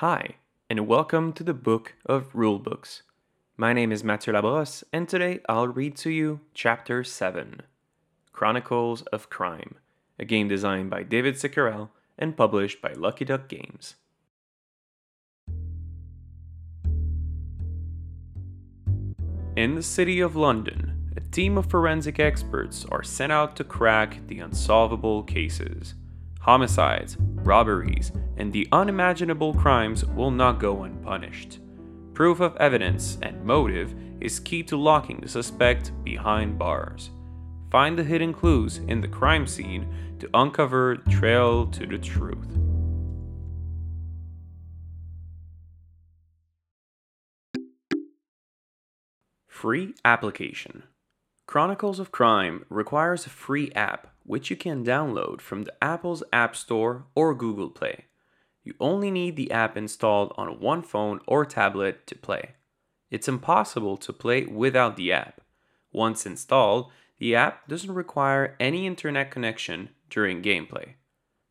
Hi, and welcome to the Book of Rulebooks. My name is Mathieu Labrosse, and today I'll read to you Chapter 7 Chronicles of Crime, a game designed by David Cicurel and published by Lucky Duck Games. In the city of London, a team of forensic experts are sent out to crack the unsolvable cases. Homicides, robberies, and the unimaginable crimes will not go unpunished. Proof of evidence and motive is key to locking the suspect behind bars. Find the hidden clues in the crime scene to uncover trail to the truth. Free application. Chronicles of Crime requires a free app which you can download from the Apple's App Store or Google Play. You only need the app installed on one phone or tablet to play. It's impossible to play without the app. Once installed, the app doesn't require any internet connection during gameplay.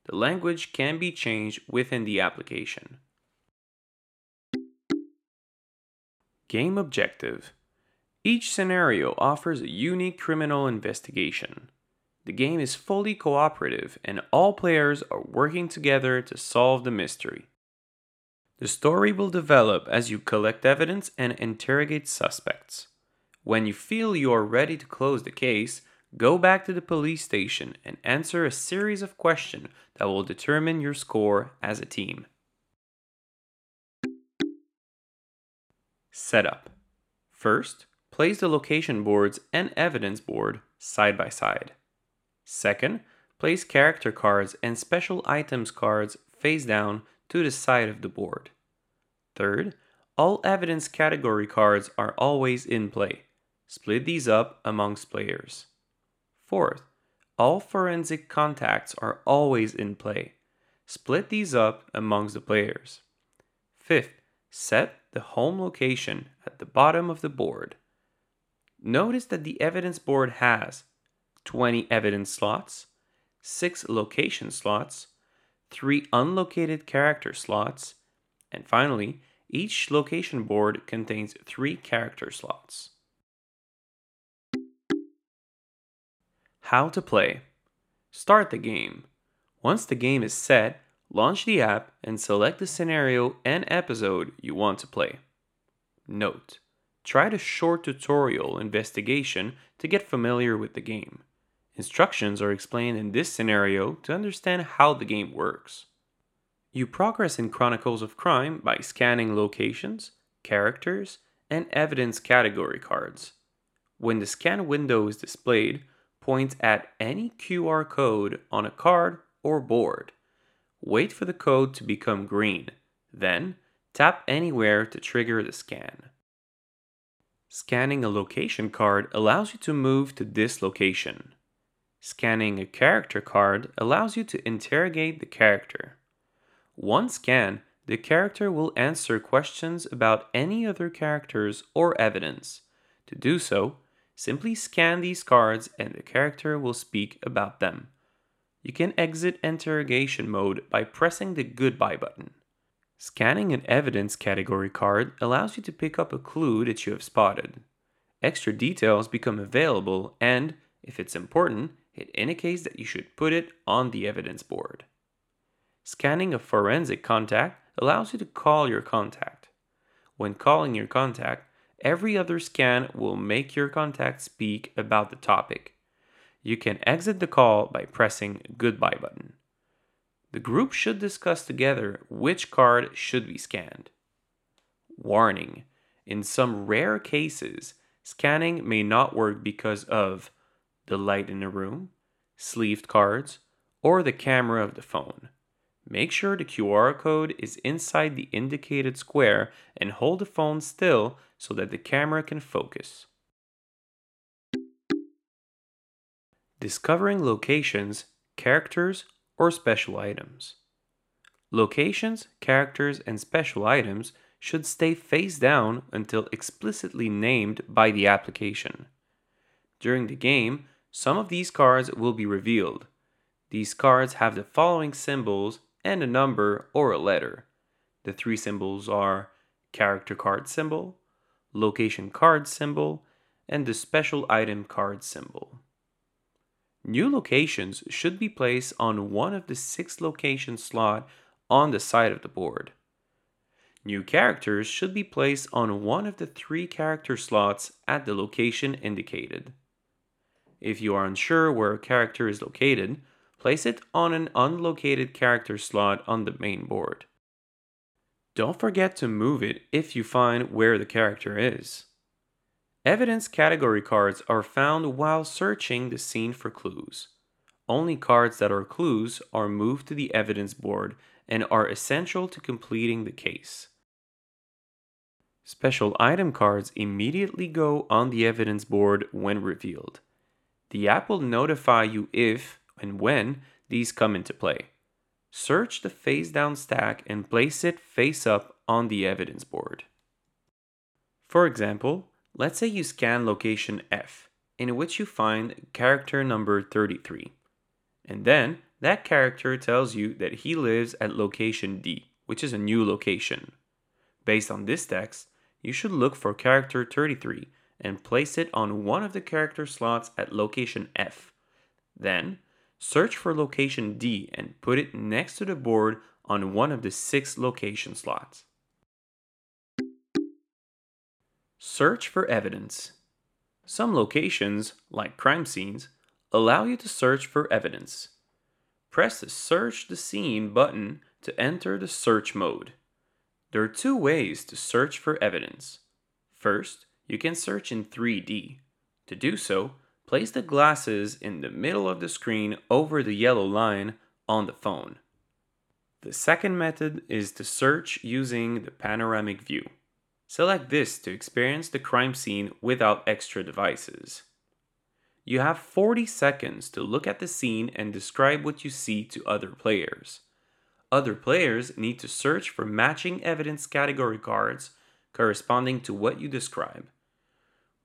The language can be changed within the application. Game Objective Each scenario offers a unique criminal investigation. The game is fully cooperative and all players are working together to solve the mystery. The story will develop as you collect evidence and interrogate suspects. When you feel you are ready to close the case, go back to the police station and answer a series of questions that will determine your score as a team. Setup First, place the location boards and evidence board side by side. Second, place character cards and special items cards face down to the side of the board. Third, all evidence category cards are always in play. Split these up amongst players. Fourth, all forensic contacts are always in play. Split these up amongst the players. Fifth, set the home location at the bottom of the board. Notice that the evidence board has 20 evidence slots, 6 location slots, 3 unlocated character slots, and finally, each location board contains 3 character slots. How to play. Start the game. Once the game is set, launch the app and select the scenario and episode you want to play. Note, try the short tutorial investigation to get familiar with the game. Instructions are explained in this scenario to understand how the game works. You progress in Chronicles of Crime by scanning locations, characters, and evidence category cards. When the scan window is displayed, point at any QR code on a card or board. Wait for the code to become green, then tap anywhere to trigger the scan. Scanning a location card allows you to move to this location. Scanning a character card allows you to interrogate the character. Once scanned, the character will answer questions about any other characters or evidence. To do so, simply scan these cards and the character will speak about them. You can exit interrogation mode by pressing the Goodbye button. Scanning an evidence category card allows you to pick up a clue that you have spotted. Extra details become available, and, if it's important, it indicates that you should put it on the evidence board. Scanning a forensic contact allows you to call your contact. When calling your contact, every other scan will make your contact speak about the topic. You can exit the call by pressing goodbye button. The group should discuss together which card should be scanned. Warning: In some rare cases, scanning may not work because of the light in the room, sleeved cards, or the camera of the phone. Make sure the QR code is inside the indicated square and hold the phone still so that the camera can focus. Discovering locations, characters, or special items. Locations, characters, and special items should stay face down until explicitly named by the application. During the game, some of these cards will be revealed. These cards have the following symbols and a number or a letter. The three symbols are character card symbol, location card symbol, and the special item card symbol. New locations should be placed on one of the six location slot on the side of the board. New characters should be placed on one of the three character slots at the location indicated. If you are unsure where a character is located, place it on an unlocated character slot on the main board. Don't forget to move it if you find where the character is. Evidence category cards are found while searching the scene for clues. Only cards that are clues are moved to the evidence board and are essential to completing the case. Special item cards immediately go on the evidence board when revealed. The app will notify you if and when these come into play. Search the face down stack and place it face up on the evidence board. For example, let's say you scan location F, in which you find character number 33. And then that character tells you that he lives at location D, which is a new location. Based on this text, you should look for character 33 and place it on one of the character slots at location F. Then, search for location D and put it next to the board on one of the six location slots. Search for evidence. Some locations, like crime scenes, allow you to search for evidence. Press the Search the Scene button to enter the search mode. There are two ways to search for evidence. First, you can search in 3D. To do so, place the glasses in the middle of the screen over the yellow line on the phone. The second method is to search using the panoramic view. Select this to experience the crime scene without extra devices. You have 40 seconds to look at the scene and describe what you see to other players. Other players need to search for matching evidence category cards corresponding to what you describe.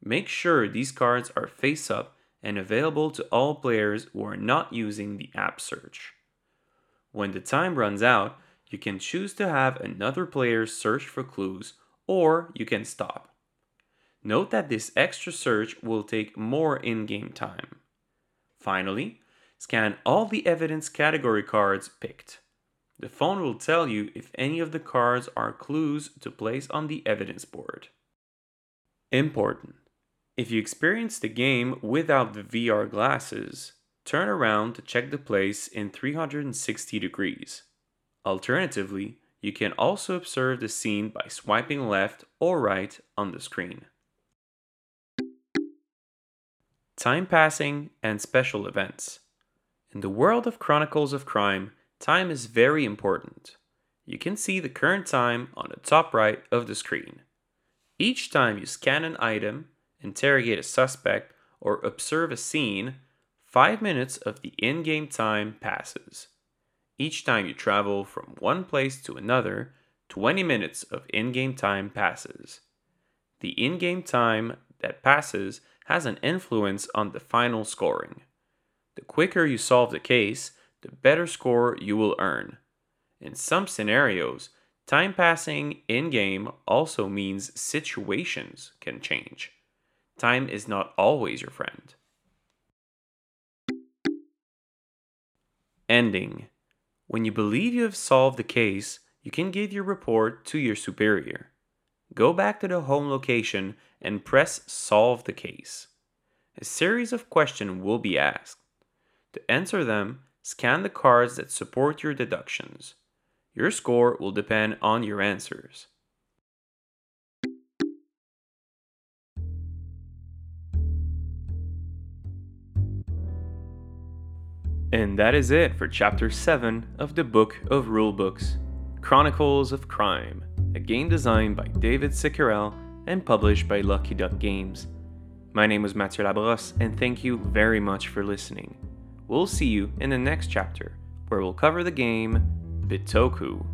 Make sure these cards are face up and available to all players who are not using the app search. When the time runs out, you can choose to have another player search for clues or you can stop. Note that this extra search will take more in-game time. Finally, scan all the evidence category cards picked. The phone will tell you if any of the cards are clues to place on the evidence board. Important. If you experience the game without the VR glasses, turn around to check the place in 360 degrees. Alternatively, you can also observe the scene by swiping left or right on the screen. Time passing and special events. In the world of Chronicles of Crime, time is very important. You can see the current time on the top right of the screen. Each time you scan an item, interrogate a suspect, or observe a scene, 5 minutes of the in game time passes. Each time you travel from one place to another, 20 minutes of in game time passes. The in game time that passes has an influence on the final scoring. The quicker you solve the case, the better score you will earn. In some scenarios, time passing in game also means situations can change. Time is not always your friend. Ending when you believe you have solved the case, you can give your report to your superior. Go back to the home location and press Solve the Case. A series of questions will be asked. To answer them, scan the cards that support your deductions. Your score will depend on your answers. And that is it for Chapter 7 of the Book of Rulebooks Chronicles of Crime, a game designed by David Cicurel and published by Lucky Duck Games. My name is Mathieu Labrosse, and thank you very much for listening. We'll see you in the next chapter, where we'll cover the game Bitoku.